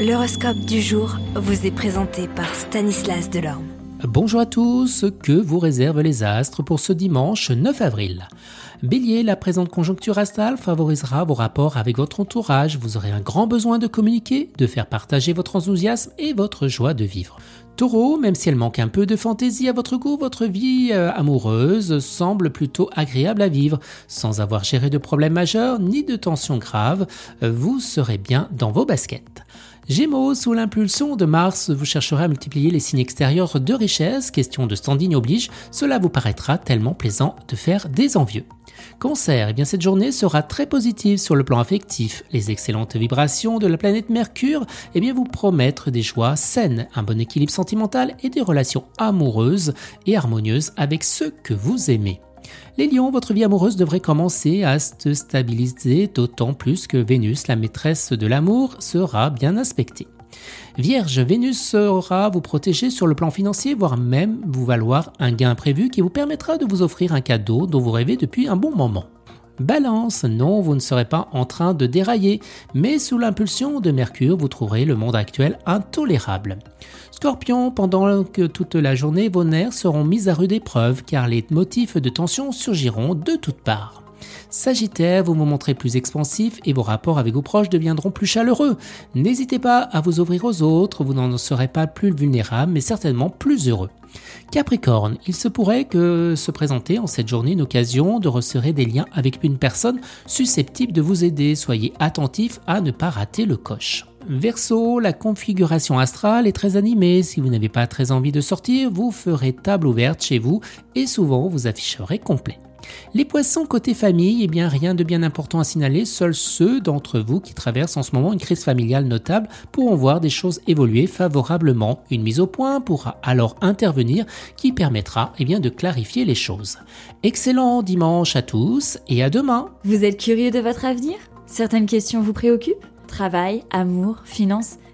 L'horoscope du jour vous est présenté par Stanislas Delorme. Bonjour à tous, que vous réservent les astres pour ce dimanche 9 avril? Bélier, la présente conjoncture astrale favorisera vos rapports avec votre entourage, vous aurez un grand besoin de communiquer, de faire partager votre enthousiasme et votre joie de vivre. Taureau, même si elle manque un peu de fantaisie à votre goût, votre vie euh, amoureuse semble plutôt agréable à vivre. Sans avoir géré de problèmes majeurs ni de tensions graves, euh, vous serez bien dans vos baskets. Gémeaux, sous l'impulsion de Mars, vous chercherez à multiplier les signes extérieurs de richesse, question de standing oblige, cela vous paraîtra tellement plaisant de faire des envieux. Cancer, eh bien cette journée sera très positive sur le plan affectif. Les excellentes vibrations de la planète Mercure eh bien, vous promettent des joies saines, un bon équilibre sentimental et des relations amoureuses et harmonieuses avec ceux que vous aimez. Les lions, votre vie amoureuse devrait commencer à se stabiliser, d'autant plus que Vénus, la maîtresse de l'amour, sera bien aspectée. Vierge, Vénus saura vous protéger sur le plan financier, voire même vous valoir un gain prévu qui vous permettra de vous offrir un cadeau dont vous rêvez depuis un bon moment. Balance, non, vous ne serez pas en train de dérailler, mais sous l'impulsion de Mercure, vous trouverez le monde actuel intolérable. Scorpion, pendant que toute la journée, vos nerfs seront mis à rude épreuve, car les motifs de tension surgiront de toutes parts. Sagittaire, vous vous montrez plus expansif et vos rapports avec vos proches deviendront plus chaleureux. N'hésitez pas à vous ouvrir aux autres, vous n'en serez pas plus vulnérable, mais certainement plus heureux. Capricorne, il se pourrait que se présenter en cette journée une occasion de resserrer des liens avec une personne susceptible de vous aider. Soyez attentif à ne pas rater le coche. Verseau, la configuration astrale est très animée. Si vous n'avez pas très envie de sortir, vous ferez table ouverte chez vous et souvent vous afficherez complet. Les poissons côté famille, eh bien rien de bien important à signaler, seuls ceux d'entre vous qui traversent en ce moment une crise familiale notable pourront voir des choses évoluer favorablement. Une mise au point pourra alors intervenir qui permettra eh bien, de clarifier les choses. Excellent dimanche à tous et à demain. Vous êtes curieux de votre avenir? Certaines questions vous préoccupent? Travail, amour, finances?